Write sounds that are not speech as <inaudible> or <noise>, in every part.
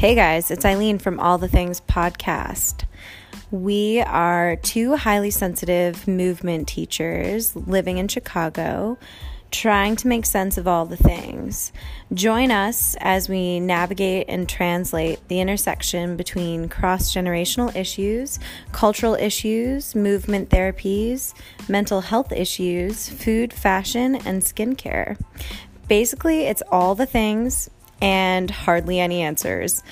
Hey guys, it's Eileen from All the Things Podcast. We are two highly sensitive movement teachers living in Chicago, trying to make sense of all the things. Join us as we navigate and translate the intersection between cross generational issues, cultural issues, movement therapies, mental health issues, food, fashion, and skincare. Basically, it's all the things and hardly any answers.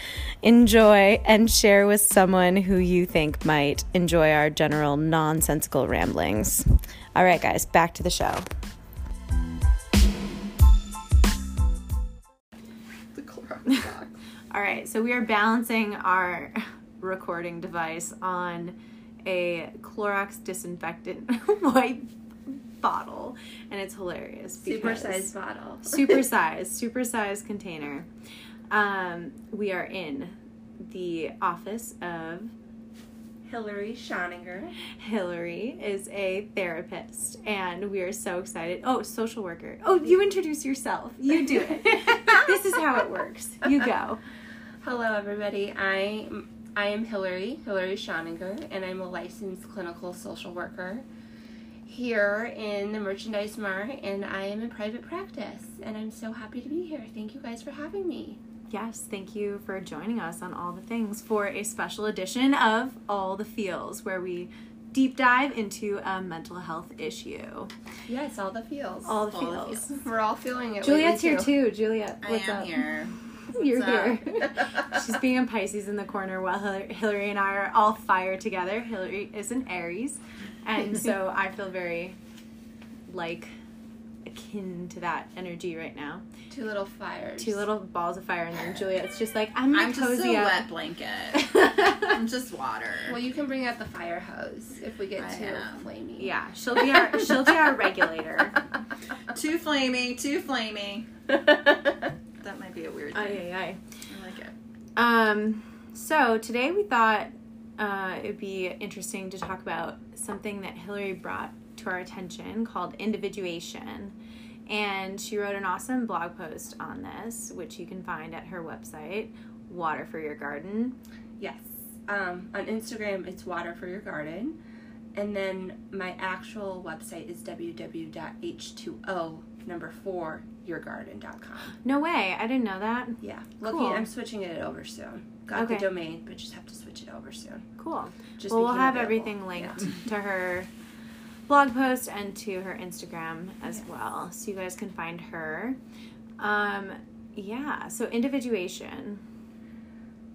Enjoy and share with someone who you think might enjoy our general nonsensical ramblings. All right, guys, back to the show. The <laughs> All right, so we are balancing our <laughs> recording device on a Clorox disinfectant <laughs> white bottle, and it's hilarious. Super size bottle. <laughs> super size, super size container. Um, we are in the office of Hillary Schoninger. Hillary is a therapist, and we are so excited. Oh, social worker. Oh, you introduce yourself. You do it. <laughs> this is how it works. You go. Hello, everybody. I I am Hillary Hillary Schoninger, and I'm a licensed clinical social worker here in the Merchandise Mart, and I am in private practice. And I'm so happy to be here. Thank you guys for having me. Yes, thank you for joining us on All the Things for a special edition of All the Feels, where we deep dive into a mental health issue. Yes, all the feels. All the All the feels. We're all feeling it. Juliet's here too. Juliet, I what's am up? here. <laughs> You're What's here. <laughs> She's being a Pisces in the corner while Hil- Hillary and I are all fire together. Hillary is an Aries, and so <laughs> I feel very like akin to that energy right now. Two little fires. Two little balls of fire, and then Juliet's just like, I'm I'm just a up. wet blanket. <laughs> I'm just water. Well, you can bring out the fire hose if we get I too am. flamey. yeah, she'll be our she'll be our regulator. <laughs> too flaming, too flaming. That might be a weird Aye, thing. aye, aye. I like it. Um, so today we thought uh, it'd be interesting to talk about something that Hillary brought to our attention called individuation. And she wrote an awesome blog post on this, which you can find at her website, Water for Your Garden. Yes. Um, on Instagram, it's Water for Your Garden. And then my actual website is www.h2o number four yourgarden.com. No way, I didn't know that. Yeah. Looking, Cool. I'm switching it over soon. Got Okay. the domain, but just have to switch it over soon. Cool. Just well, we'll have available. everything linked <laughs> to her blog post and to her Instagram as well, so you guys can find her. Um, yeah. So individuation.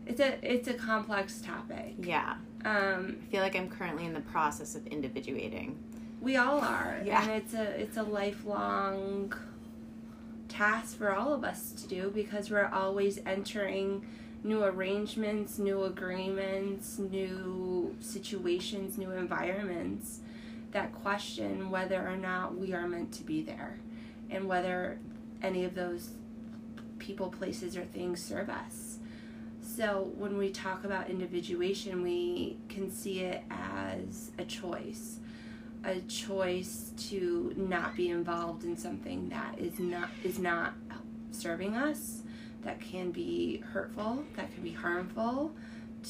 It's a it's a complex topic. Yeah. Um, I feel like I'm currently in the process of individuating. we all are, Yeah. and it's a it's a lifelong task for all of us to do because we're always entering new arrangements, new agreements, new situations, new environments that question whether or not we are meant to be there and whether any of those people, places, or things serve us. So when we talk about individuation, we can see it as a choice. A choice to not be involved in something that is not is not serving us, that can be hurtful, that can be harmful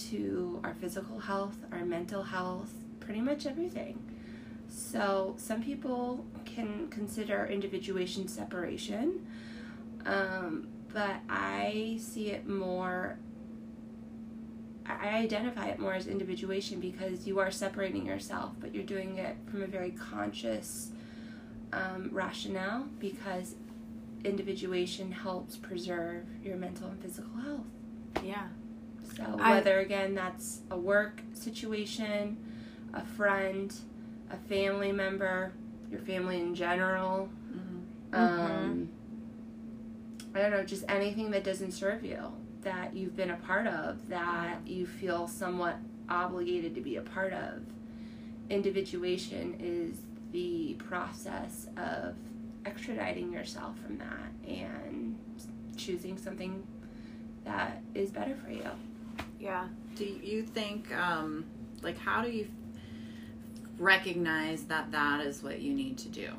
to our physical health, our mental health, pretty much everything. So some people can consider individuation separation, um, but I see it more. I identify it more as individuation because you are separating yourself, but you're doing it from a very conscious um, rationale because individuation helps preserve your mental and physical health. Yeah. So I- whether again that's a work situation, a friend, a family member, your family in general, Mm-hmm. um, I don't know, just anything that doesn't serve you that you've been a part of that you feel somewhat obligated to be a part of. Individuation is the process of extraditing yourself from that and choosing something that is better for you. Yeah. Do you think, um, like, how do you recognize that that is what you need to do?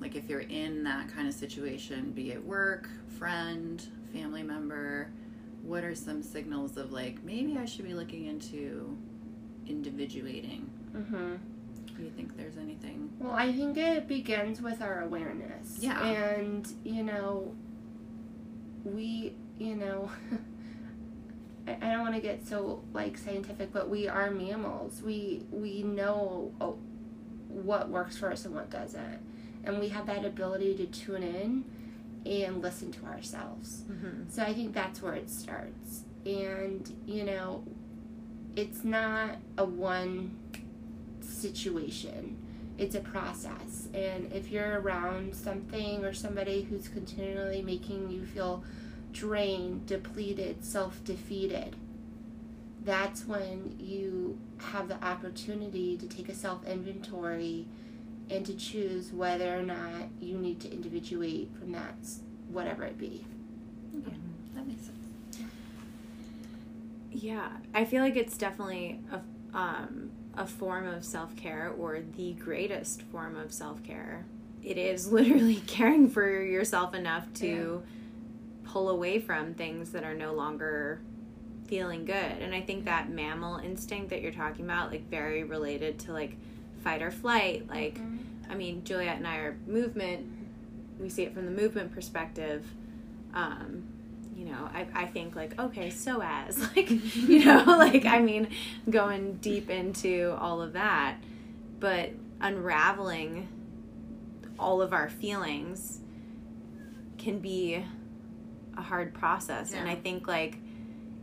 Like, if you're in that kind of situation, be it work, friend, family member, what are some signals of like maybe I should be looking into individuating? Mm-hmm. Do you think there's anything? Well, I think it begins with our awareness. Yeah. And, you know, we, you know, <laughs> I don't want to get so like scientific, but we are mammals. We we know oh, what works for us and what doesn't, and we have that ability to tune in and listen to ourselves. Mm-hmm. So I think that's where it starts. And, you know, it's not a one situation, it's a process. And if you're around something or somebody who's continually making you feel drained, depleted, self defeated, that's when you have the opportunity to take a self inventory and to choose whether or not you need to individuate from that, whatever it be. Okay, that makes sense. Yeah, I feel like it's definitely a um, a form of self care or the greatest form of self care. It is <laughs> literally caring for yourself enough to pull away from things that are no longer feeling good. And I think that mammal instinct that you're talking about, like very related to like fight or flight. Like, I mean, Juliet and I are movement. We see it from the movement perspective. Um, you know, I, I think like, okay, so as <laughs> like, you know, <laughs> like, I mean, going deep into all of that, but unraveling all of our feelings can be a hard process. And I think like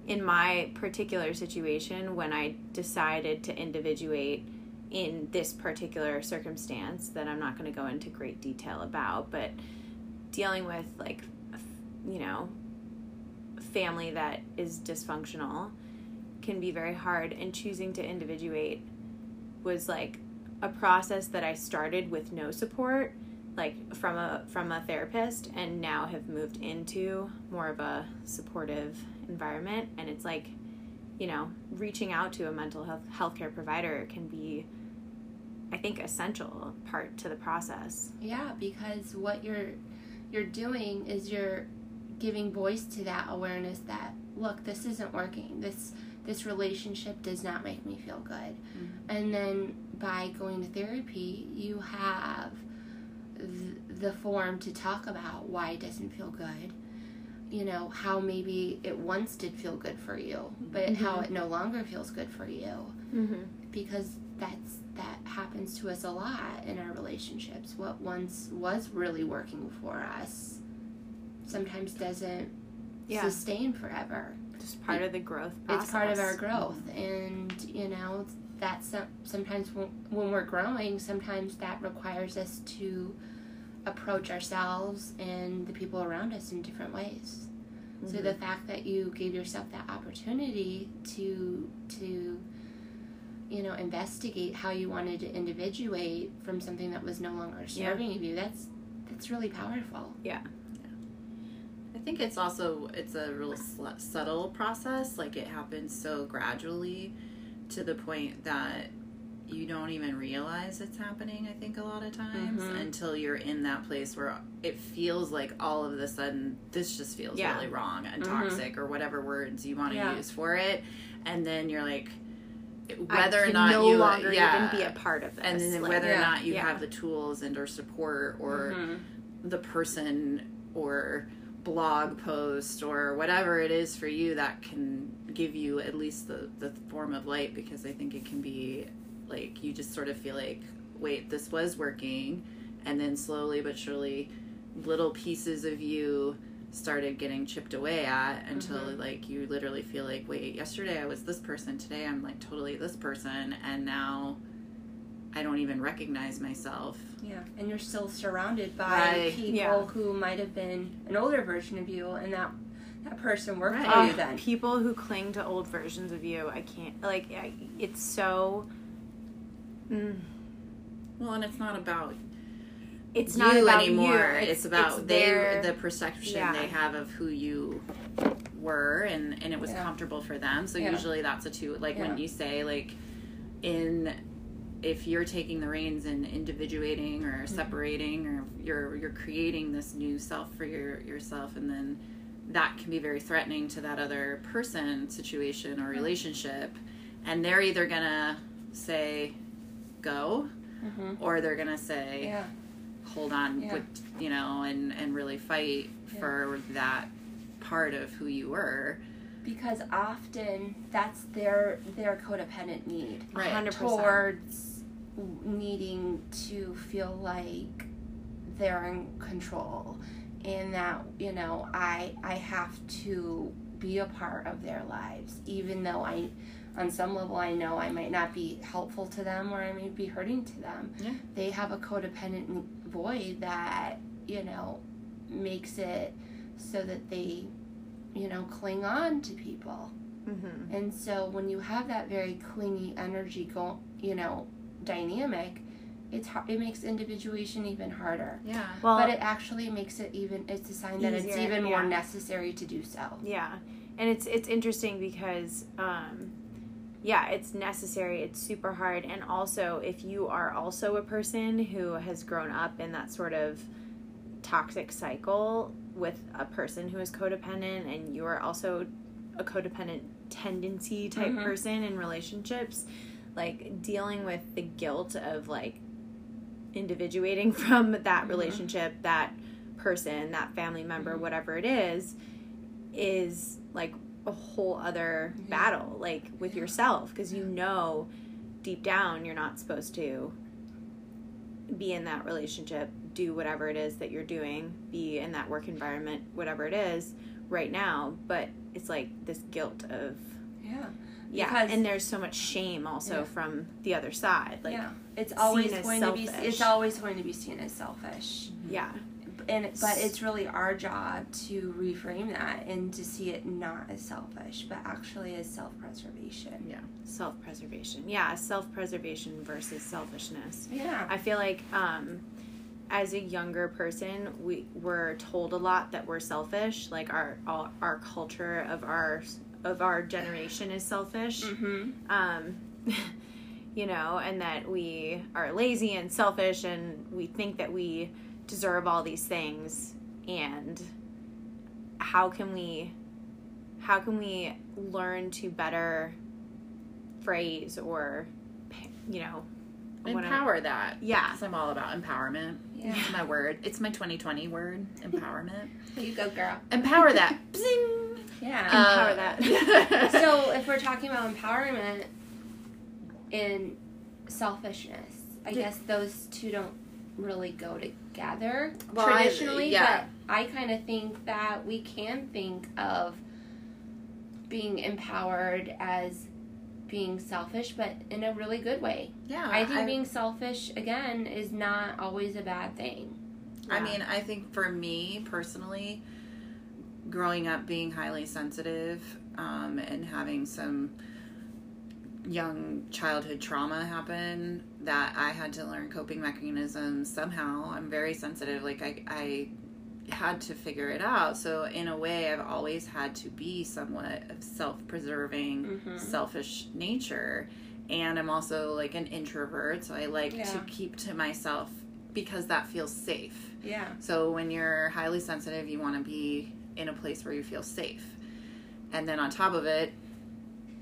in my particular situation, when I decided to individuate in this particular circumstance that I'm not going to go into great detail about, but dealing with like, you know, family that is dysfunctional can be very hard and choosing to individuate was like a process that I started with no support like from a from a therapist and now have moved into more of a supportive environment and it's like you know reaching out to a mental health healthcare provider can be I think essential part to the process. Yeah, because what you're you're doing is you're giving voice to that awareness that look, this isn't working. This this relationship does not make me feel good. And then by going to therapy, you have th- the form to talk about why it doesn't feel good. You know, how maybe it once did feel good for you, but how it no longer feels good for you Mm-hmm. because that's that happens to us a lot in our relationships. What once was really working for us sometimes doesn't Yeah. sustain forever. It's just part of the growth process. It's part of our growth, and you know that's some, sometimes when, we're growing, sometimes that requires us to approach ourselves and the people around us in different ways. So the mm-hmm. fact that you gave yourself that opportunity to to you know investigate how you wanted to individuate from something that was no longer Yeah. serving you, that's that's really powerful. I think it's also it's a real subtle process. Like it happens so gradually, to the point that you don't even realize it's happening. I think a lot of times Mhm. until you're in that place where it feels like all of a sudden this just feels Yeah. really wrong and Mhm. toxic or whatever words you want to Yeah. use for it, and then you're like. Whether or not no you longer yeah, even be a part of this. and then like- whether or not you have the tools and or support or Mhm. the person or blog post or whatever it is for you that can give you at least the, the form of light because I think it can be like you just sort of feel like, wait, this was working. And then slowly but surely, little pieces of you started getting chipped away at until Mhm. like you literally feel like, wait, yesterday I was this person, today I'm like totally this person, and now I don't even recognize myself. Yeah, and you're still surrounded by Right. people Yeah. who might have been an older version of you, and that that person worked Right. for you then. people who cling to old versions of you, I can't like. I, it's so. Mm, Well, and it's not about it's you not about anymore. You. It's, about it's they their- the perception yeah. they have of who you were, and and it was Yeah. comfortable for them. So Yeah. usually that's a two. Like Yeah. when you say like in if you're taking the reins and individuating or mm-hmm. separating or you're you're creating this new self for your yourself and then that can be very threatening to that other person, situation, or mm-hmm. relationship. And they're either gonna say, go, mm-hmm. or they're gonna say, Yeah. hold on, Yeah. with, you know, and, and really fight Yeah. for that part of who you were. because often that's their their codependent need Right. 100%. towards needing to feel like they're in control and that you know I I have to be a part of their lives even though I on some level I know I might not be helpful to them or I may be hurting to them Yeah. they have a codependent void that you know makes it so that they you know cling on to people Mm-hmm. and so when you have that very clingy energy go you know dynamic it's hard, it makes individuation even harder Yeah. Well, but it actually makes it even it's a sign that it's Easier, even more yeah. necessary to do so Yeah, and it's it's interesting because, um, yeah, it's necessary. It's super hard, and also if you are also a person who has grown up in that sort of toxic cycle with a person who is codependent, and you are also a codependent tendency type Mhm. person in relationships, like dealing with the guilt of like individuating <laughs> from that mm-hmm. relationship, that person, that family member, mm-hmm. whatever it is, is like a whole other Yeah. battle, like with Yeah. yourself, because you know deep down you're not supposed to be in that relationship, do whatever it is that you're doing, be in that work environment, whatever it is right now. But it's like this guilt of, yeah yeah, and there's so much shame also Yeah. from the other side. Like, yeah it's always as going to be it's always going to be seen as selfish yeah. and but it's really our job to reframe that and to see it not as selfish but actually as self-preservation Yeah. self preservation. Yeah, self preservation versus selfishness. yeah I feel like um, as a younger person, we were told a lot that we're selfish. Like our our, our culture of our of our generation is selfish. mm-hmm Um, <laughs> you know, and that we are lazy and selfish, and we think that we deserve all these things. And how can we how can we learn to better phrase or you know Empower that. Yeah. 'Cause I'm all about empowerment. Yeah. It's my word. It's my 2020 word. Empowerment. <laughs> There you go girl Empower that. Bzing. Yeah Empower that. Um, <laughs> so if we're talking about empowerment and selfishness i guess those two don't really go together Well, I- traditionally yeah. but i kind of think that we can think of being empowered as being selfish but in a really good way yeah. i think being selfish again is not always a bad thing I mean, I think for me personally, growing up being highly sensitive um, and having some young childhood trauma happen, that I had to learn coping mechanisms somehow. I'm very sensitive. Like, I, I had to figure it out. So, in a way, I've always had to be somewhat of self preserving, Mhm. selfish nature. And I'm also like an introvert, so I like to keep to myself because that feels safe. yeah So when you're highly sensitive, you want to be in a place where you feel safe. And then on top of it,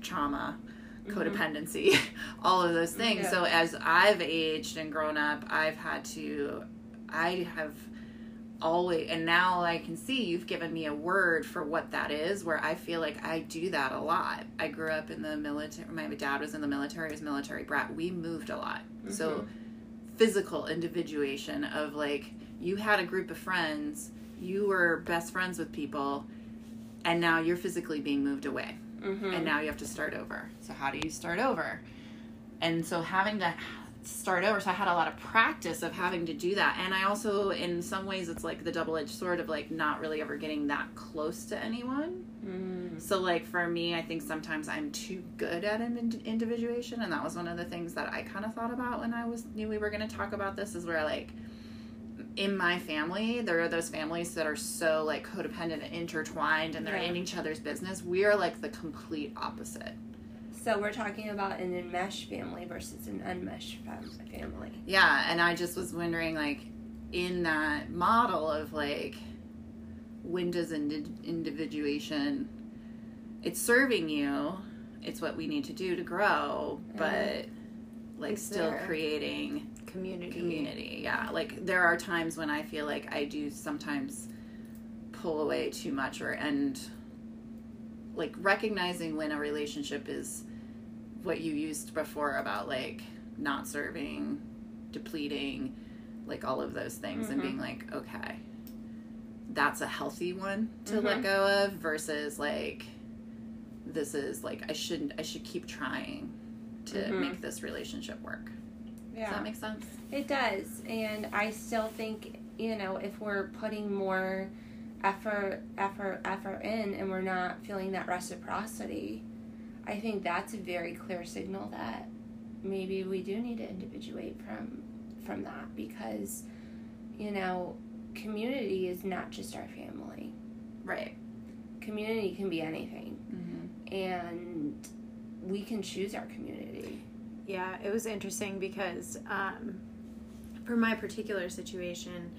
trauma, mm-hmm. codependency, <laughs> all of those mm, things. Yeah. So as I've aged and grown up, I've had to, I have always, and now I can see you've given me a word for what that is, where I feel like I do that a lot. I grew up in the military, my dad was in the military, he was a military brat. We moved a lot. So mm-hmm. Physical individuation of like, you had a group of friends, you were best friends with people, and now you're physically being moved away mm-hmm. and now you have to start over. So how do you start over? And so having to start over, so I had a lot of practice of having to do that. And I also, in some ways, it's like the double edged sword of like not really ever getting that close to anyone. mm So like for me, I think sometimes I'm too good at ind- individuation, and that was one of the things that I kind of thought about when I was knew we were going to talk about this. Is where like in my family, there are those families that are so like codependent and intertwined, and they're Yeah. in each other's business. We are like the complete opposite. So we're talking about an enmeshed family versus an unmeshed fam- family. Yeah, and I just was wondering, like, in that model of like when does indi- individuation it's serving you. It's what we need to do to grow but like Is still there- creating Community. community. Yeah like there are times when i feel like i do sometimes pull away too much or end like recognizing when a relationship is what you used before about like not serving depleting like all of those things and being like okay that's a healthy one to let Mhm. go of versus like this is like i shouldn't i should keep trying to Mhm. make this relationship work Yeah. does that make sense It does, and I still think you know if we're putting more effort, effort, effort in, and we're not feeling that reciprocity, I think that's a very clear signal that maybe we do need to individuate from from that because you know community is not just our family. right Community can be anything, mm-hmm. And we can choose our community. Yeah, it was interesting because um, for my particular situation,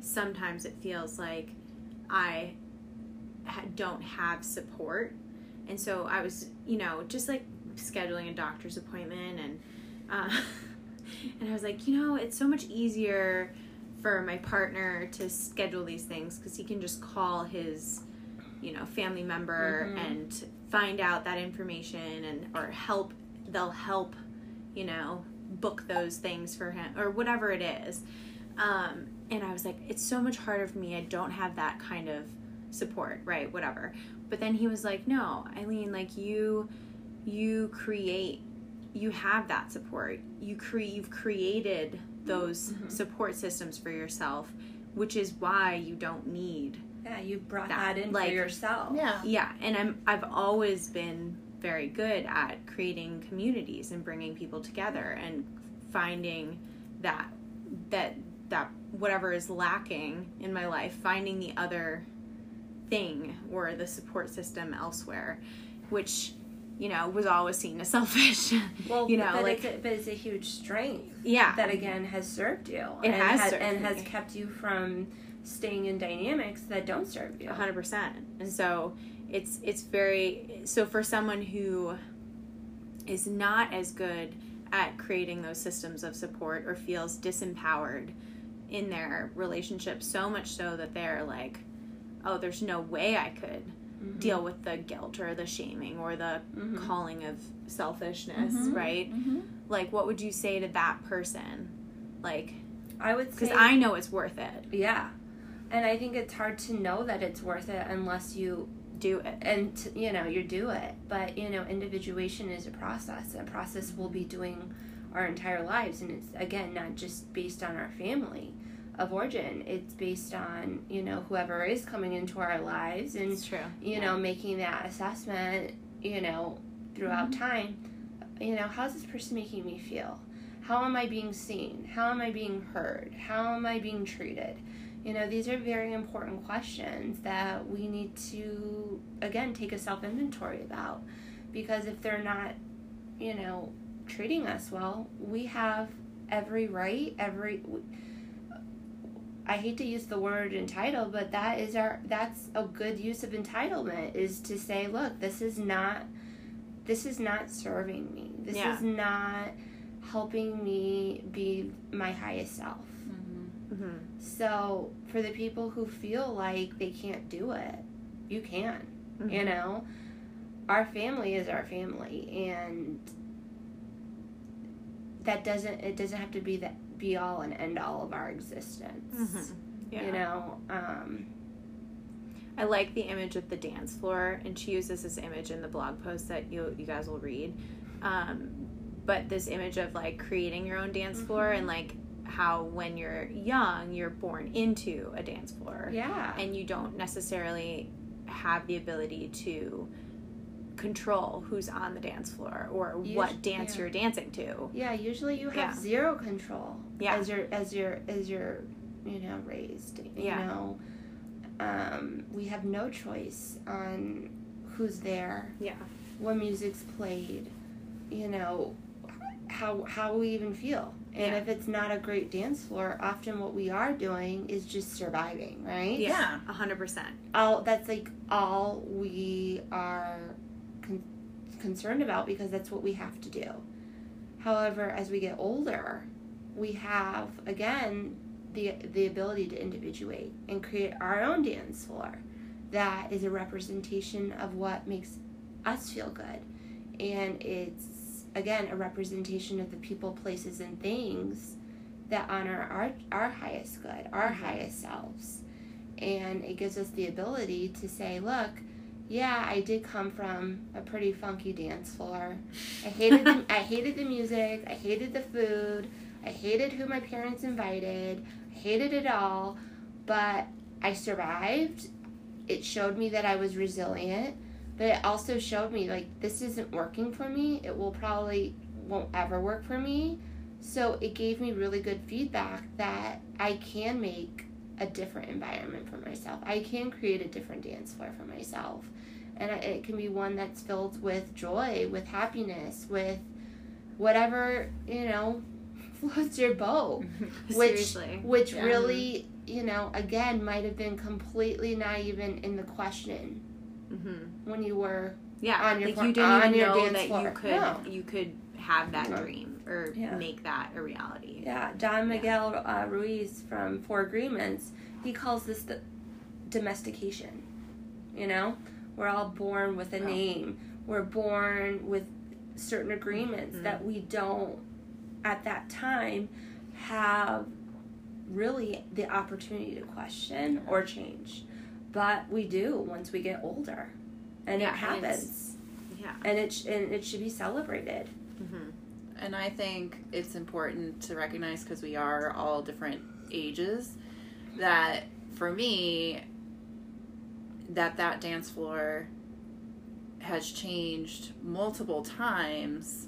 sometimes it feels like I ha- don't have support. And so I was, you know, just like scheduling a doctor's appointment and uh, <laughs> and I was like, you know, it's so much easier for my partner to schedule these things because he can just call his, you know, family member Mhm. and find out that information and or help. They'll help you know, book those things for him or whatever it is. Um, and I was like, it's so much harder for me. I don't have that kind of support, right? Whatever. But then he was like, no, Eileen, like you, you create, you have that support. You create, you've created those Mhm. support systems for yourself, which is why you don't need Yeah, you brought That, that, in like- for yourself. yeah yeah and i'm i've always been very good at creating communities and bringing people together and finding that that that whatever is lacking in my life finding the other thing or the support system elsewhere which you know was always seen as <laughs> selfish Well, you know but, like it's a, but it's a huge strength yeah that again has served you. It and has ha- served and me. has kept you from staying in dynamics that don't serve you. hundred percent. And so it's it's very so for someone who is not as good at creating those systems of support or feels disempowered in their relationship so much so that they're like, oh, there's no way I could Mhm. deal with the guilt or the shaming or the Mhm. calling of selfishness, Mhm. right? mm-hmm. Like, what would you say to that person? Like, I would say because I know it's worth it. yeah, and I think it's hard to know that it's worth it unless you Do it. and t- you know you do it. But you know, individuation is a process. A process we'll be doing our entire lives, and it's again not just based on our family of origin. It's based on you know whoever is coming into our lives and It's true. you know, making that assessment, you know, throughout mm-hmm. time, you know, how's this person making me feel? How am I being seen? How am I being heard? How am I being treated? You know, these are very important questions that we need to, again, take a self inventory about. Because if they're not, you know, treating us well, we have every right, every. I hate to use the word entitled, but that is our that's a good use of entitlement is to say, look, this is not this is not serving me. This Yeah. is not helping me be my highest self. Hmm So, for the people who feel like they can't do it, you can. Mm-hmm. You know, our family is our family and that doesn't it doesn't have to be the be all and end all of our existence. Mhm. Yeah. You know, um I like the image of the dance floor, and she uses this image in the blog post that you you guys will read. Um, but this image of like creating your own dance floor and like how when you're young you're born into a dance floor yeah. and you don't necessarily have the ability to control who's on the dance floor or what dance yeah. you're dancing to. Yeah, usually you have Yeah. zero control Yeah. as you're as you're as you're you know raised. You Yeah. know, um, we have no choice on who's there, Yeah. what music's played, you know, how how we even feel, And Yeah. if it's not a great dance floor, often what we are doing is just surviving, right? Yeah. a hundred percent. all that's like all we are con- concerned about because that's what we have to do. However, as we get older, we have again the the ability to individuate and create our own dance floor that is a representation of what makes us feel good. And it's again a representation of the people, places and things that honor our our highest good, our mm-hmm. highest selves and it gives us the ability to say, look, yeah, I did come from a pretty funky dance floor. I hated the, <laughs> I hated the music, I hated the food, I hated who my parents invited, I hated it all, but I survived. It showed me that I was resilient, but it also showed me like this isn't working for me. It will probably won't ever work for me. So it gave me really good feedback that I can make a different environment for myself. I can create a different dance floor for myself. And it can be one that's filled with joy, with happiness, with whatever, you know, <laughs> floats your boat. <laughs> Which, Seriously. which Yeah. really, you know, again, might have been completely not even in the question Mm-hmm. when you were Yeah, On your like you didn't on even your know dance that floor. you could No. you could have that No. dream or Yeah. make that a reality. Yeah, Don Miguel uh, Ruiz from Four Agreements, he calls this the domestication. You know, we're all born with a Oh. name. We're born with certain agreements Mhm. that we don't, at that time, have really the opportunity to question or change. But we do once we get older, and Yeah, it and happens, Yeah. and it sh- and it should be celebrated. Mm-hmm. And I think it's important to recognize because we are all different ages that for me that that dance floor has changed multiple times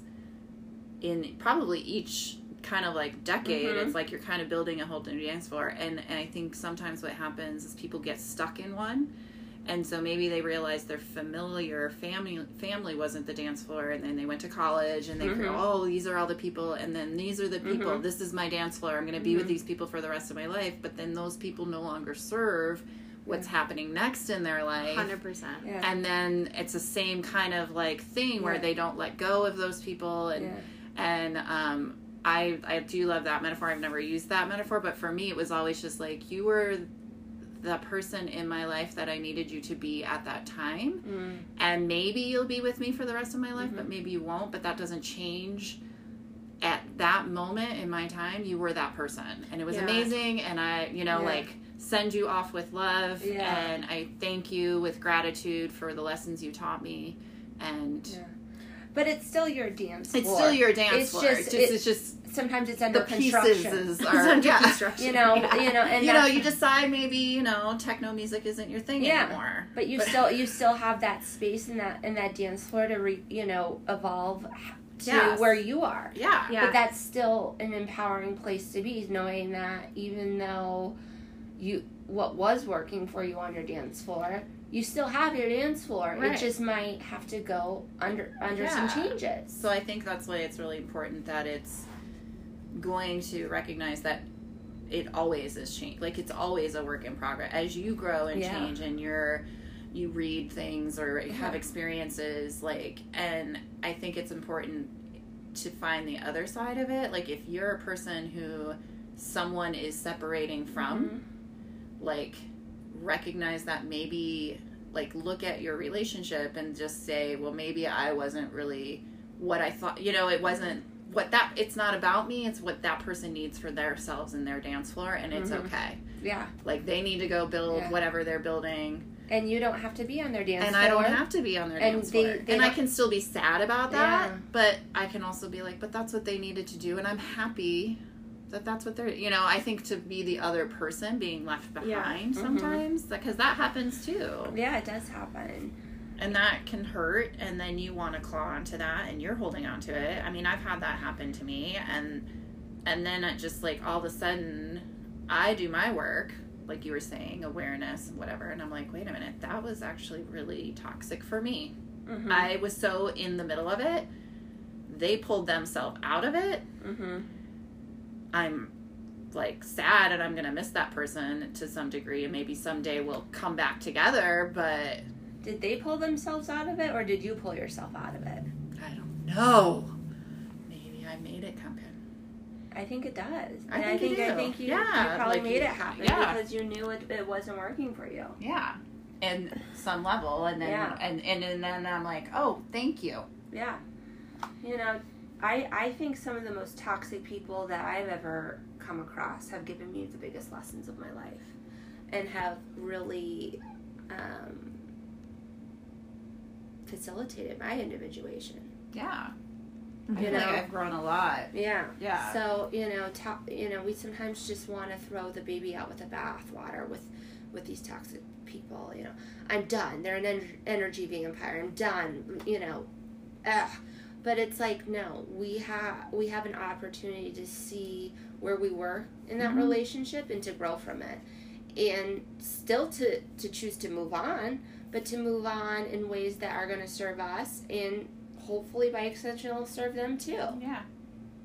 in probably each kind of like decade Mhm. it's like you're kind of building a whole new dance floor and, and i think sometimes what happens is people get stuck in one and so maybe they realized their familiar family family wasn't the dance floor and then they went to college and they figure, oh these are all the people and then these are the people Mhm. this is my dance floor i'm going to be with Mhm. these people for the rest of my life but then those people no longer serve what's happening next in their life Hundred percent. Yeah. and then it's the same kind of like thing where Yeah. they don't let go of those people and yeah. and um I I do love that metaphor. I've never used that metaphor, but for me it was always just like you were the person in my life that I needed you to be at that time. Mm. And maybe you'll be with me for the rest of my life, Mhm. but maybe you won't, but that doesn't change at that moment in my time you were that person and it was Yeah. amazing and i you know Yeah. like send you off with love Yeah. and i thank you with gratitude for the lessons you taught me and. But it's still your dance floor. it's still your dance It's floor just- it's just, it- it's just Sometimes it's under the construction. pieces It's are under <laughs> yeah. construction. You know, Yeah. you know, and you know you decide maybe you know techno music isn't your thing Yeah. anymore But you still you still have that space in that in that dance floor to re, you know evolve to Yes. where you are. yeah Yeah. But that's still an empowering place to be, knowing that even though you what was working for you on your dance floor, you still have your dance floor. Right. It just might have to go under under Yeah. some changes. So I think that's why it's really important that it's going to recognize that it always is change. Like it's always a work in progress as you grow and Yeah. change, and you're you read things or have Yeah. experiences. Like, and I think it's important to find the other side of it. Like, if you're a person who someone is separating from, Mhm. like recognize that maybe like look at your relationship and just say well maybe i wasn't really what i thought you know it wasn't what that it's not about me it's what that person needs for themselves and their dance floor and it's Mhm. okay Yeah. like they need to go build Yeah. whatever they're building And you don't have to be on their dance floor. and floor. i don't have to be on their And dance they- floor they and i can still be sad about that Yeah. but i can also be like but that's what they needed to do and i'm happy that that's what they're you know i think to be the other person being left Yeah. behind Mhm. sometimes because that happens too Yeah, it does happen. and that can hurt and then you want to claw onto that and you're holding on to it i mean i've had that happen to me and and then it just like all of a sudden i do my work like you were saying awareness and whatever and i'm like wait a minute that was actually really toxic for me Mm-hmm. i was so in the middle of it they pulled themselves out of it mm-hmm. I'm like sad and I'm gonna miss that person to some degree, and maybe someday we'll come back together. But Did they pull themselves out of it, or did you pull yourself out of it? I don't know. Maybe I made it happen. I think it does. I And I think you think I think you, Yeah, you probably like made you- it happen yeah. because you knew it, it wasn't working for you. Yeah, and some level, and then Yeah. and, and and then I'm like, oh, thank you. Yeah. You know, I I think some of the most toxic people that I've ever come across have given me the biggest lessons of my life and have really um, facilitated my individuation. Yeah, You I feel like know? I've grown a lot. Yeah. Yeah. So you know, to, you know, we sometimes just want to throw the baby out with the bathwater with with these toxic people. You know, I'm done. They're an en- energy vampire. I'm done. You know, ugh. But it's like no, we have we have an opportunity to see where we were in that Mhm. relationship and to grow from it, and still to to choose to move on, but to move on in ways that are going to serve us and hopefully by extension will serve them too. Yeah.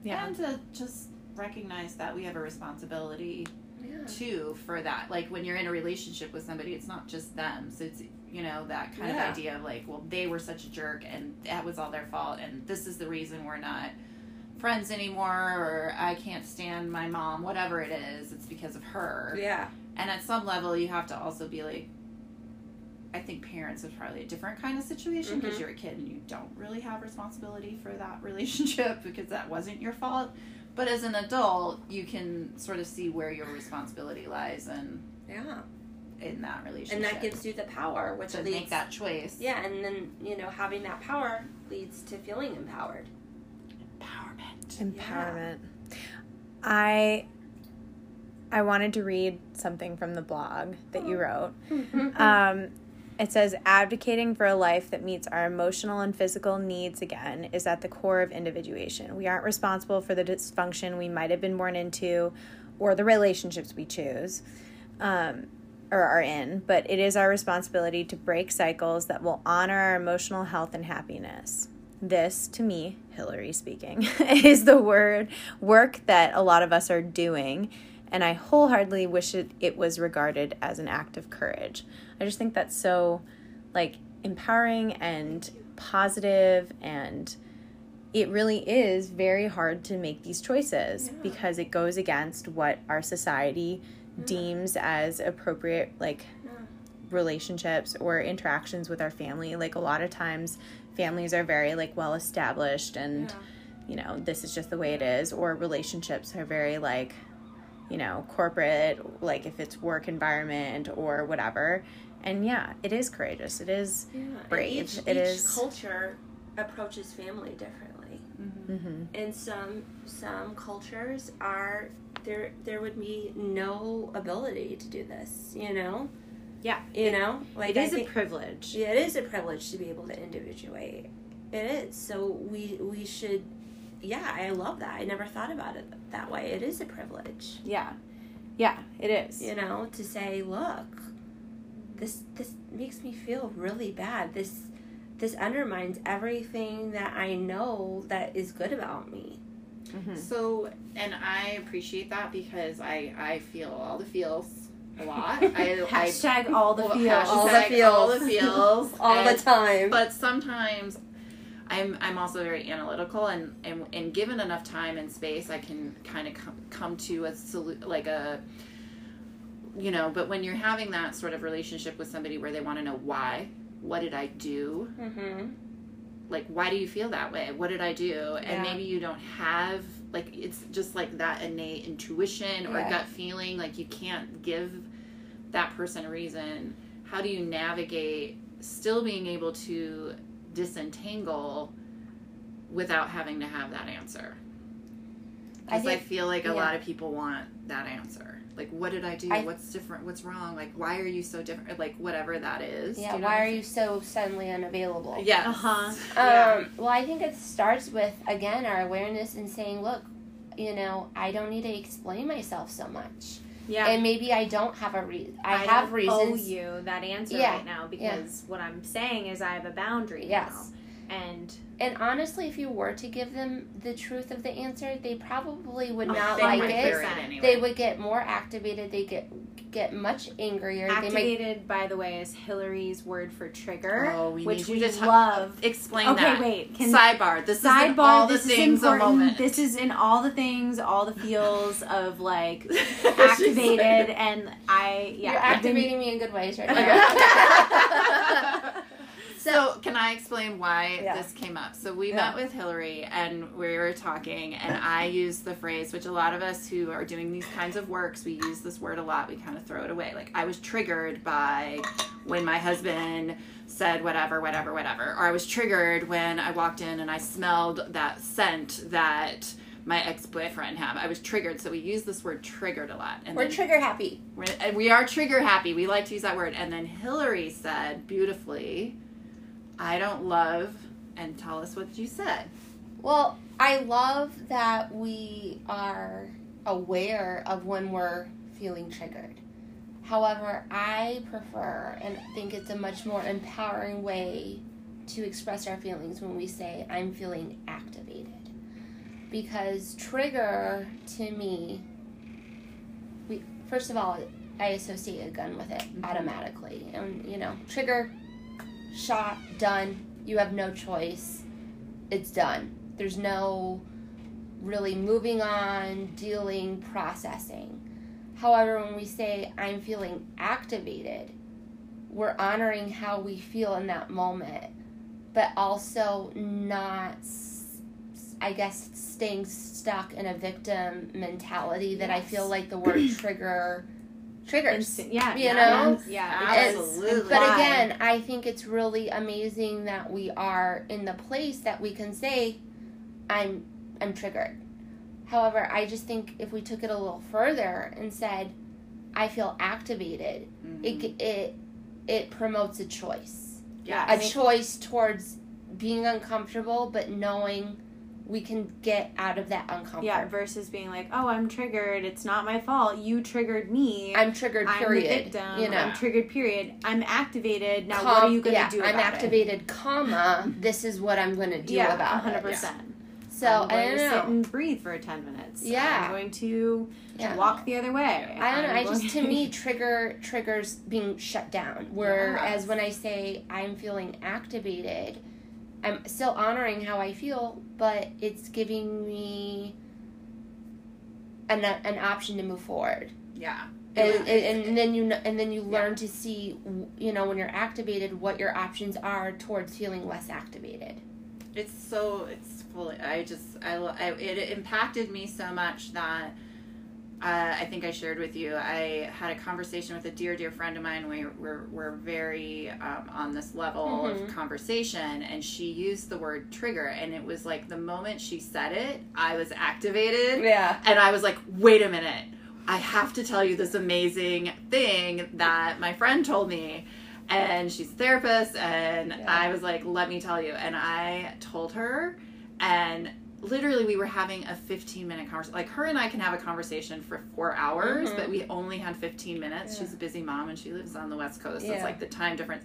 Yeah. And to just recognize that we have a responsibility Yeah. too for that. Like when you're in a relationship with somebody, it's not just them. So it's you know that kind Yeah. of idea of like, well, they were such a jerk, and that was all their fault, and this is the reason we're not friends anymore, or I can't stand my mom. Whatever it is, it's because of her. Yeah. And at some level, you have to also be like. I think parents is probably a different kind of situation because Mhm. you're a kid and you don't really have responsibility for that <laughs> relationship because that wasn't your fault. But as an adult, you can sort of see where your responsibility lies and Yeah. In that relationship. And that gives you the power, which to leads make that choice. Yeah, and then, you know, having that power leads to feeling empowered. Empowerment. Empowerment. I I wanted to read something from the blog that you wrote. <laughs> Um, it says advocating for a life that meets our emotional and physical needs again is at the core of individuation. We aren't responsible for the dysfunction we might have been born into or the relationships we choose um, or are in, but it is our responsibility to break cycles that will honor our emotional health and happiness. This, to me, Hillary speaking, <laughs> is the word work that a lot of us are doing, and I wholeheartedly wish it, it was regarded as an act of courage. I just think that's so like empowering and positive and it really is very hard to make these choices Yeah. because it goes against what our society deems as appropriate like relationships or interactions with our family like a lot of times families are very like well established and you know this is just the way it is or relationships are very like you know corporate like if it's work environment or whatever and yeah it is courageous it is Yeah. brave. Each, It each is- culture approaches family differently. mm-hmm. In some some cultures are there there would be no ability to do this, you know? Yeah. You know? Like it is I a think, privilege Yeah, it is a privilege to be able to individuate. It is. So we we should yeah, I love that. I never thought about it that way. It is a privilege. yeah yeah it is You know, to say, look, this this makes me feel really bad. This this undermines everything that I know that is good about me. Mhm. So, and I appreciate that because I I feel all the feels a lot. I, <laughs> hashtag all the well, feels All the feels. <laughs> all the feels, All the time. But sometimes I'm I'm also very analytical and and, and given enough time and space, I can kind of come, come to a solu- like a you know. But when you're having that sort of relationship with somebody where they want to know why, what did I do? mm-hmm. Like why do you feel that way what did i do and Yeah. maybe you don't have like it's just like that innate intuition or Yeah. gut feeling like you can't give that person a reason how do you navigate still being able to disentangle without having to have that answer because I, think- feel like a yeah. lot of people want that answer like what did i do I- what's different what's wrong like why are you so different like whatever that is Yeah, you know why are you so suddenly unavailable? Yeah. Uh-huh. Yeah. Um, well, I think it starts with again our awareness and saying, look, you know, I don't need to explain myself so much, yeah and maybe I don't have a reason. I, I have don't reasons. owe you that answer Yeah, right now because what I'm saying is I have a boundary Yes. now. And And honestly, if you were to give them the truth of the answer, they probably would oh, not they like it. it anyway. They would get more activated. They get get much angrier. They might activated by the way is Hillary's word for trigger Oh, we which need we you to ta- love Explain Okay, that. wait, can- Sidebar. This is in all this the is things a important moment. this is in all the things all the feels of like <laughs> activated like- and i yeah You're I've been- activating me in good ways right Okay. now. <laughs> <laughs> so, can I explain why Yeah. this came up? So, we Yeah. met with Hillary and we were talking, and I used the phrase, which a lot of us who are doing these kinds of works, we use this word a lot, we kind of throw it away. Like, I was triggered by when my husband said whatever, whatever, whatever. Or I was triggered when I walked in and I smelled that scent that my ex boyfriend had. I was triggered, so we use this word triggered a lot. And We're then- trigger happy. We're- and we are trigger happy. We like to use that word. And then Hillary said beautifully, I don't love, and tell us what you said. Well, I love that we are aware of when we're feeling triggered. However, I prefer and think it's a much more empowering way to express our feelings when we say, I'm feeling activated. Because trigger to me, we first of all, I associate a gun with it mm-hmm. automatically. And, you know, trigger, shot, done. You have no choice. It's done. There's no really moving on, dealing, processing. However, when we say, I'm feeling activated, we're honoring how we feel in that moment, but also not, I guess, staying stuck in a victim mentality that I feel like the word trigger triggers. Instant, yeah You yeah, know? yeah Absolutely. But again, I think it's really amazing that we are in the place that we can say, "I'm I'm triggered." However, I just think if we took it a little further and said, "I feel activated," it mm-hmm. it it promotes a choice, yeah. a choice towards being uncomfortable, but knowing we can get out of that uncomfort. yeah versus being like oh i'm triggered it's not my fault you triggered me I'm triggered. I'm Period. victim. You know. I'm triggered. Period. I'm activated. Now, Com- what are you going to do? yeah, do? I'm activated, comma. This is what I'm going to do Yeah, about hundred it. percent. So I'm going I don't to sit and breathe for ten minutes. Yeah. I'm going to Yeah. walk the other way. I don't know. I'm I just to me <laughs> trigger triggers being shut down. Whereas when I say I'm feeling activated, I'm still honoring how I feel, but it's giving me an an option to move forward. yeah. And, and, and then you and then you learn to see you know when you're activated what your options are towards feeling less activated. It's so it's fully. I just I, I it impacted me so much that uh, I think I shared with you. I had a conversation with a dear dear friend of mine. We we're, we're very um, on this level Mhm. of conversation, and she used the word trigger, and it was like the moment she said it, I was activated. Yeah. And I was like, wait a minute. I have to tell you this amazing thing that my friend told me. And she's a therapist. And Yeah. I was like, let me tell you. And I told her. And literally, we were having a 15 minute conversation. Like, her and I can have a conversation for four hours, Mhm. but we only had 15 minutes. Yeah. She's a busy mom and she lives on the West Coast. So Yeah. it's like the time difference.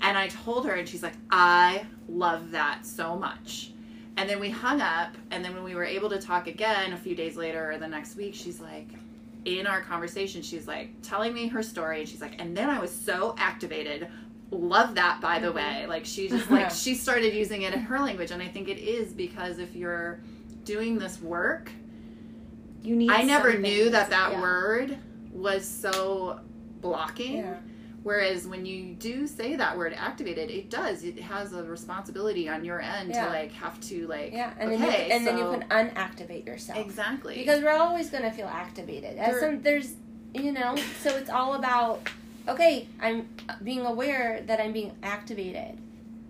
And I told her, and she's like, I love that so much. And then we hung up, and then when we were able to talk again a few days later or the next week, she's like, in our conversation, she's like telling me her story, and she's like, and then I was so activated. Love that, by the Mhm. way. Like, she just, like, <laughs> she started using it in her language, and I think it is because if you're doing this work, you need. I never knew that that yeah. word was so blocking. Whereas when you do say that word activated, it does. It has a responsibility on your end Yeah. to like have to like Yeah, and okay, then you can, and then you can unactivate yourself. exactly because we're always going to feel activated. As There- some, there's, you know, so it's all about okay. I'm being aware that I'm being activated.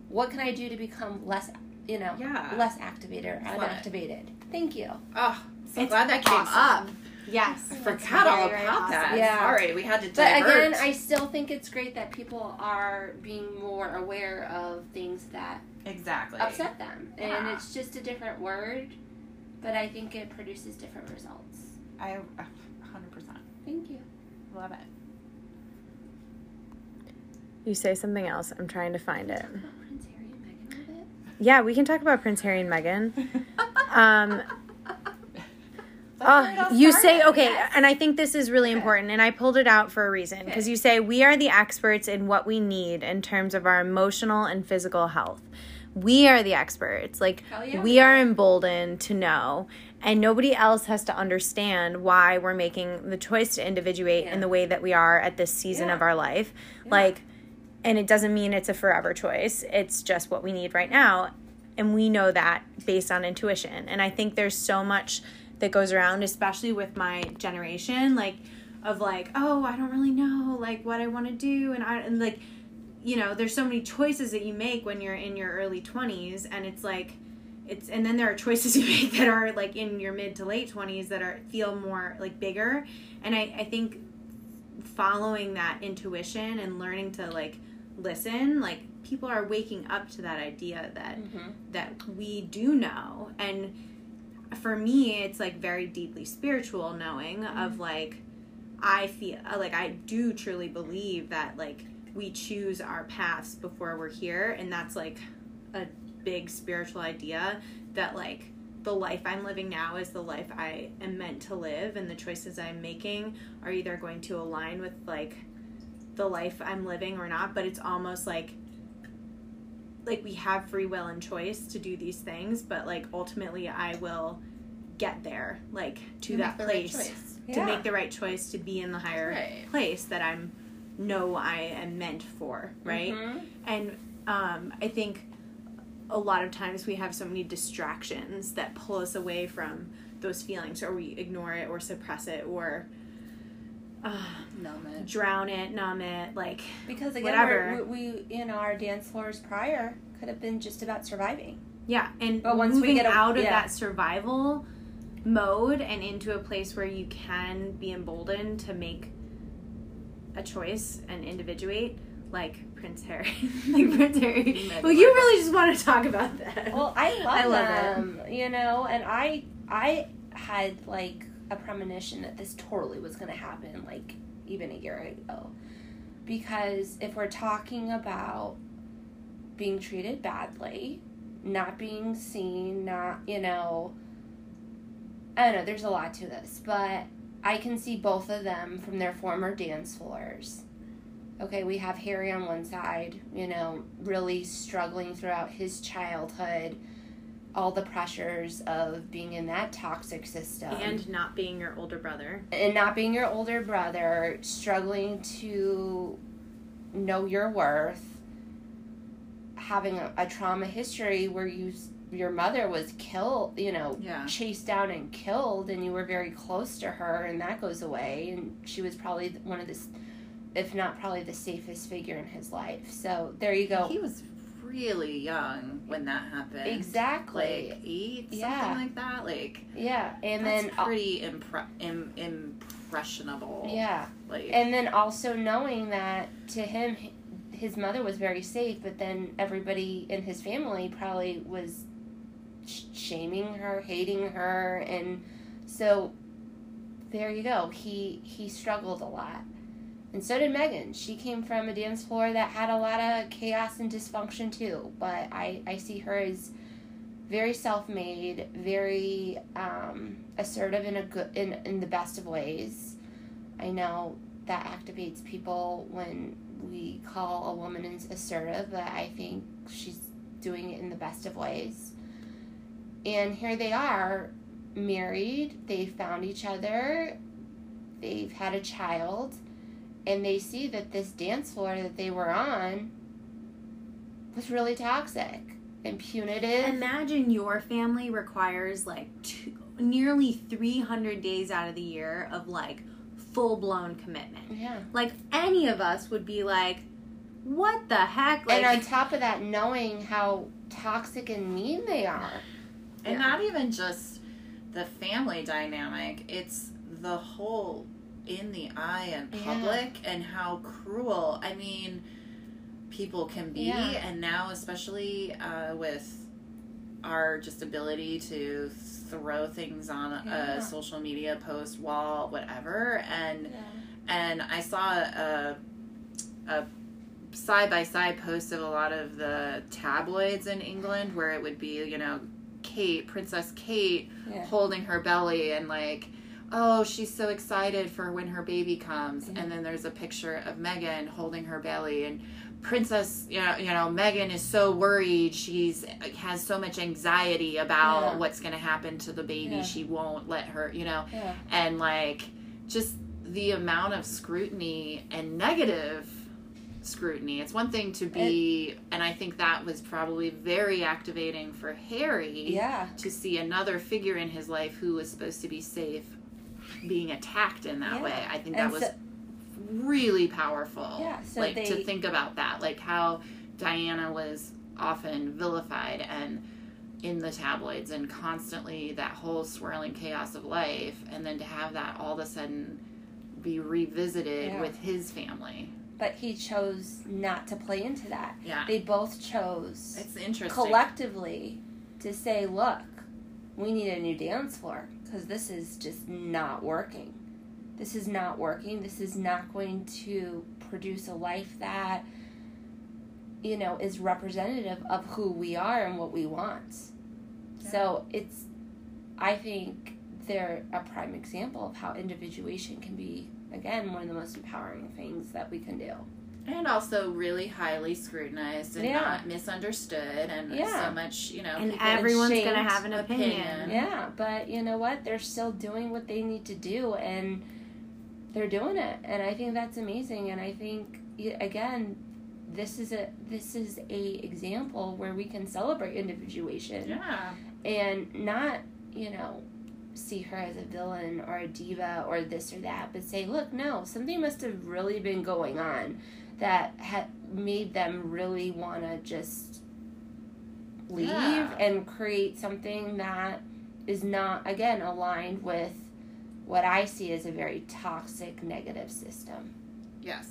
What can I do to become less, you know, yeah. less activated or unactivated? Thank you. Oh, so It's glad that came awesome. up. Yes, I it's forgot all very, very about awesome. that. Yeah. Sorry, we had to But again, I still think it's great that people are being more aware of things that exactly upset them, and it's just a different word, but I think it produces different results. I uh, hundred percent Thank you. love it. You say something else. I'm trying to find it. About Prince Harry and Meghan with it. Yeah, we can talk about Prince Harry and Meghan. <laughs> Um, That's where it Oh, all you say okay, yes. and I think this is really important, and I pulled it out for a reason because Okay. you say we are the experts in what we need in terms of our emotional and physical health. We are the experts. Like yeah, we we are are. emboldened to know, and nobody else has to understand why we're making the choice to individuate in the way that we are at this season Yeah. of our life. Like, and it doesn't mean it's a forever choice. It's just what we need right now, and we know that based on intuition. And I think there's so much that goes around, especially with my generation, like of like, oh, I don't really know like what I want to do, and I and like, you know, there's so many choices that you make when you're in your early 20s, and it's like. It's and then there are choices <laughs> you make that are like in your mid to late 20s that are feel more like bigger and I, I think following that intuition and learning to like listen like people are waking up to that idea that Mm-hmm. that we do know. And for me it's like very deeply spiritual knowing of like i feel like i do truly believe that like we choose our paths before we're here. And that's like a big spiritual idea that like the life i'm living now is the life i am meant to live. And the choices i'm making are either going to align with like the life i'm living or not but it's almost like like we have free will and choice to do these things but like ultimately i will get there like to that the right place to Yeah. make the right choice to be in the higher Right. place that i'm know i am meant for right Mhm. and um, i think a lot of times we have so many distractions that pull us away from those feelings or we ignore it or suppress it or uh, Numb it. drown it numb it like Because again, we, we you our dance floors prior could have been just about surviving. Yeah, and But once we get a- out of yeah. that survival mode and into a place where you can be emboldened to make a choice and individuate, like Prince Harry, <laughs> like <laughs> Prince Harry. Well, you really just want to talk about that. Well, I love, <laughs> I love them, you know, and I I had like a premonition that this totally was going to happen, like even a year ago, because if we're talking about being treated badly, not being seen, not you know, I don't know. There's a lot to this, but I can see both of them from their former dance floors. Okay, we have Harry on one side, you know, really struggling throughout his childhood, all the pressures of being in that toxic system and not being your older brother. and not being your older brother, struggling to know your worth, having a, a trauma history where you your mother was killed, you know, Yeah. chased down and killed, and you were very close to her, and that goes away, and she was probably one of the, if not probably the safest figure in his life. So there you go. He was really young when that happened. Exactly. Like eight, something Yeah. like that. Like yeah, and then uh, pretty impre- Im- impressionable. yeah. Like And then also knowing that to him, his mother was very safe, but then everybody in his family probably was shaming her, hating her, and so there you go. He he struggled a lot, and so did Meghan. She came from a dance floor that had a lot of chaos and dysfunction too. But I I see her as very self-made, very um, assertive in a good in in the best of ways. I know that activates people when we call a woman as assertive, but I think she's doing it in the best of ways. And here they are, married, they found each other, they've had a child, and they see that this dance floor that they were on was really toxic and punitive. Imagine your family requires like two, nearly 300 days out of the year of like full blown commitment. yeah. Like any of us would be like, what the heck? Like, and on top of that, knowing how toxic and mean they are. And Yeah. not even just the family dynamic, it's the whole in the eye and Yeah. public and how cruel, I mean, people can be. Yeah. And now, especially uh, with our just ability to throw things on Yeah. a social media post, wall, whatever. And and I saw a, a side by side posts of a lot of the tabloids in England where it would be, you know, Kate, Princess Kate, Yeah. holding her belly and like, oh, she's so excited for when her baby comes. Mm-hmm. And then there's a picture of Meghan holding her belly and Princess, you know, you know, Meghan is so worried. She's has so much anxiety about Yeah. what's going to happen to the baby. Yeah. She won't let her, you know, Yeah. and like just the amount of scrutiny and negative scrutiny. It's one thing to be, and I think that was probably very activating for Harry Yeah. to see another figure in his life who was supposed to be safe being attacked in that Yeah. way. I think And that was so- really powerful. Yeah, so like to think about that, like how Diana was often vilified and in the tabloids and constantly that whole swirling chaos of life and then to have that all of a sudden be revisited Yeah. with his family. But he chose not to play into that. Yeah. They both chose It's interesting. collectively to say, look, we need a new dance floor because this is just not working. This is not working. This is not going to produce a life that, you know, is representative of who we are and what we want. So it's, I think they're a prime example of how individuation can be, again, one of the most empowering things that we can do. And also really highly scrutinized and Yeah. not misunderstood and Yeah. so much, you know, And everyone's gonna have an opinion. opinion. Yeah, but you know what? They're still doing what they need to do, and they're doing it, and I think that's amazing. And I think again, this is a this is a example where we can celebrate individuation Yeah. and not you know see her as a villain or a diva or this or that, but say, look, no, something must have really been going on that had made them really want to just leave Yeah. and create something that is not again aligned with what I see as a very toxic negative system. Yes.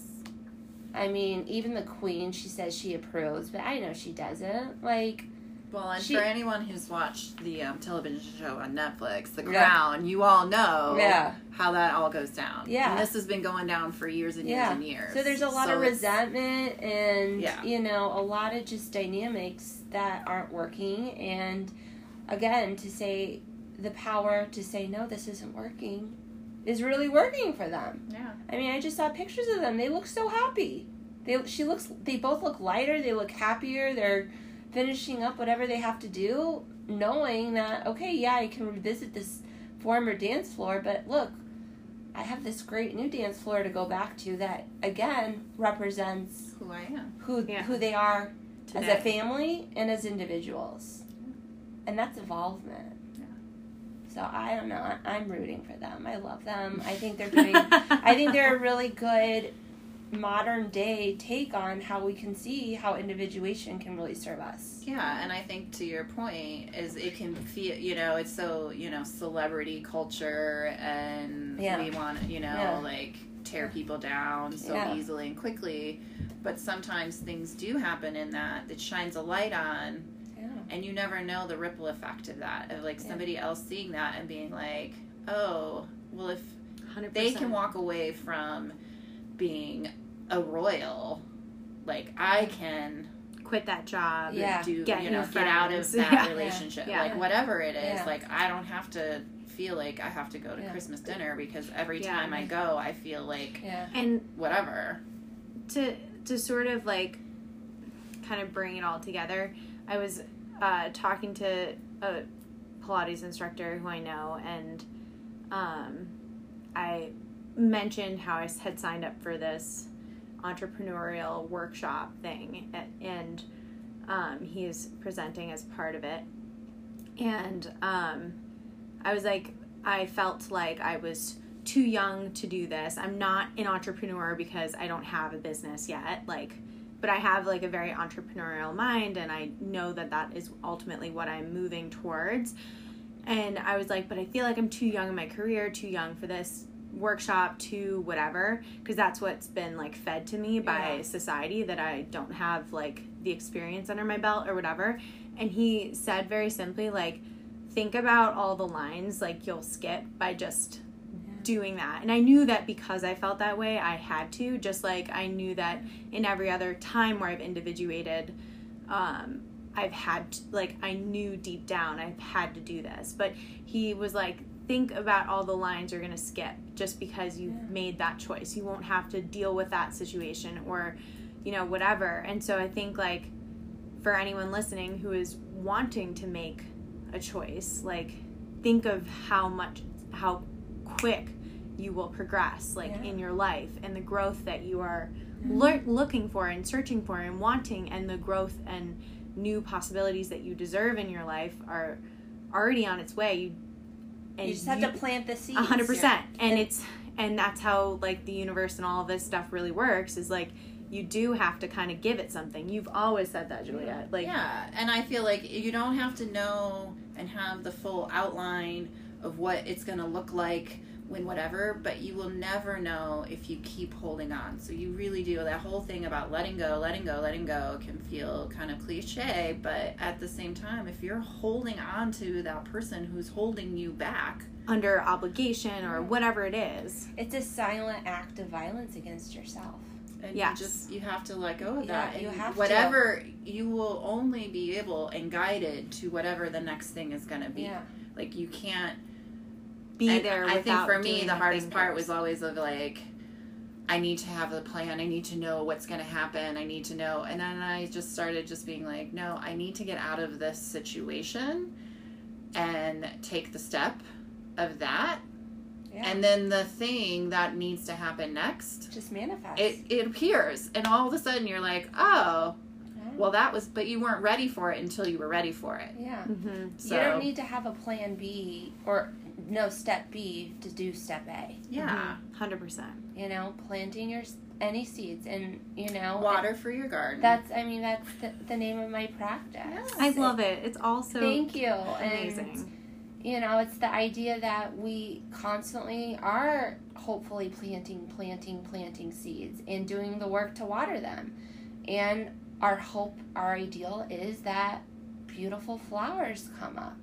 I mean, even the queen, she says she approves, but I know she doesn't. Like, Well, and She- for anyone who's watched the um, television show on Netflix, The Yeah. Crown, you all know Yeah. how that all goes down. Yeah. And this has been going down for years and years Yeah. and years. So there's a lot So of resentment and Yeah. you know a lot of just dynamics that aren't working and again to say the power to say no this isn't working is really working for them. Yeah. I mean I just saw pictures of them. They look so happy. They she looks they both look lighter, they look happier. They're finishing up whatever they have to do knowing that okay, yeah, I can revisit this former dance floor, but look, I have this great new dance floor to go back to that again represents Who I am. who Yeah. who they are as a family and as individuals, and that's involvement. Yeah. So I don't know. I, I'm rooting for them. I love them. I think they're <laughs> doing. I think they're a really good modern day take on how we can see how individuation can really serve us. Yeah, and I think to your point is it can feel you know it's so you know celebrity culture and Yeah. we want you know Yeah. like tear people down so Yeah. easily and quickly, but sometimes things do happen in that that shines a light on, Yeah. and you never know the ripple effect of that of like Yeah. somebody else seeing that and being like, oh, well if 100%. they can walk away from being a royal, like I can quit that job. Yeah. do Get you know get out of <laughs> that Yeah. relationship Yeah. like whatever it is Yeah. like i don't have to feel like i have to go to Yeah. christmas dinner because every Yeah. time i go i feel like Yeah. And whatever to to sort of like kind of bring it all together i was uh, talking to a pilates instructor who i know and um, i mentioned how i had signed up for this entrepreneurial workshop thing a- and um, he's presenting as part of it and um, i was like i felt like i was too young to do this. I'm not an entrepreneur because I don't have a business yet. Like, but I have like a very entrepreneurial mind and I know that that is ultimately what I'm moving towards. And I was like, but I feel like I'm too young in my career, too young for this workshop, to whatever, because that's what's been like fed to me by Yeah. society that I don't have like the experience under my belt or whatever. And he said very simply, like, think about all the lines like you'll skip by just doing that. And I knew that because I felt that way, I had to. Just like I knew that in every other time where I've individuated, um, I've had to, like I knew deep down I've had to do this. But he was like, think about all the lines you're gonna skip just because you've Yeah. made that choice. You won't have to deal with that situation or, you know, whatever. And so I think like for anyone listening who is wanting to make a choice, like think of how much how quick you will progress like Yeah. in your life and the growth that you are mm-hmm. lear- looking for and searching for and wanting and the growth and new possibilities that you deserve in your life are already on its way you and you just have to plant the seeds. a hundred percent. And it's and that's how like the universe and all this stuff really works is like you do have to kind of give it something. You've always said that juliet. Like yeah, and I feel like you don't have to know and have the full outline of what it's going to look like when whatever, but you will never know if you keep holding on. So you really do. That whole thing about letting go, letting go, letting go can feel kind of cliche, but at the same time, if you're holding on to that person who's holding you back, under obligation or mm-hmm. whatever it is It's a silent act of violence against yourself. and Yes. you just you have to let go of Yeah, that you and have to. whatever you will only be able and guided to whatever the next thing is going to be Yeah. like you can't be and there i think for me the hardest part first. was always of like i need to have a plan i need to know what's going to happen i need to know and then i just started just being like no i need to get out of this situation and take the step of that Yeah. and then the thing that needs to happen next just manifest. it, it appears and all of a sudden you're like oh Yeah. well that was but you weren't ready for it until you were ready for it yeah. Mhm. so You don't need to have a plan B or no step B to do step A. yeah Mhm. 100% You know, planting your any seeds and you know water for your garden That's I mean that's the, the name of my practice. i love it it's also Thank you. amazing And you know, it's the idea that we constantly are hopefully planting, planting, planting seeds and doing the work to water them. And our hope, our ideal is that beautiful flowers come up.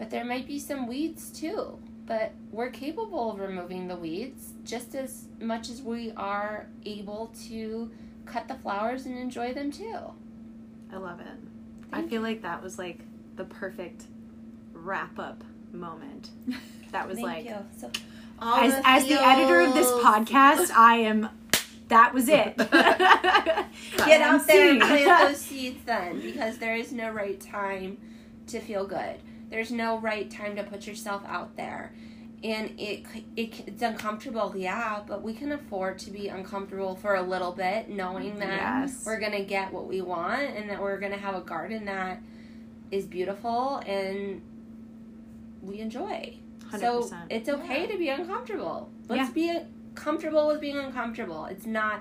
But there might be some weeds too. But we're capable of removing the weeds just as much as we are able to cut the flowers and enjoy them too. i love it i Thank feel like that was like the perfect wrap up moment <laughs> that was Thank like you. So as, as the editor of this podcast i am that was it <laughs> <laughs> Get out there and plant those seeds then, because there is no right time to feel good. There's no right time to put yourself out there, and it, it it's uncomfortable, yeah. But we can afford to be uncomfortable for a little bit, knowing that Yes. we're gonna get what we want, and that we're gonna have a garden that is beautiful and we enjoy. So 100%. it's okay Yeah. to be uncomfortable. Let's be comfortable with being uncomfortable. It's not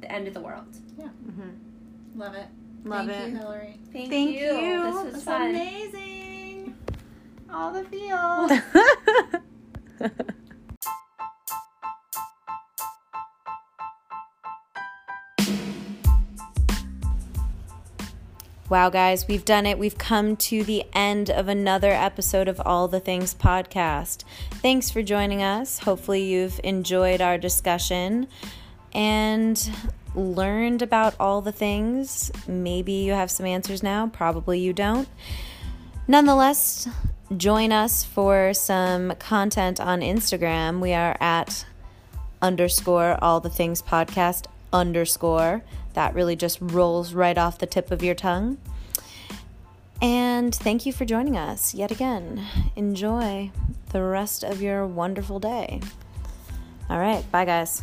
the end of the world. Yeah. Mhm. Love it. love Thank it you, Hillary. Thank, Thank you. you. This was That's fun. amazing. All the <laughs> feels. Wow, guys, we've done it. We've come to the end of another episode of All the Things podcast. Thanks for joining us. Hopefully, you've enjoyed our discussion and learned about all the things. Maybe you have some answers now, probably you don't. Nonetheless, join us for some content on Instagram. We are at underscore all the things podcast underscore. That really just rolls right off the tip of your tongue. And thank you for joining us yet again. Enjoy the rest of your wonderful day. All right. Bye, guys.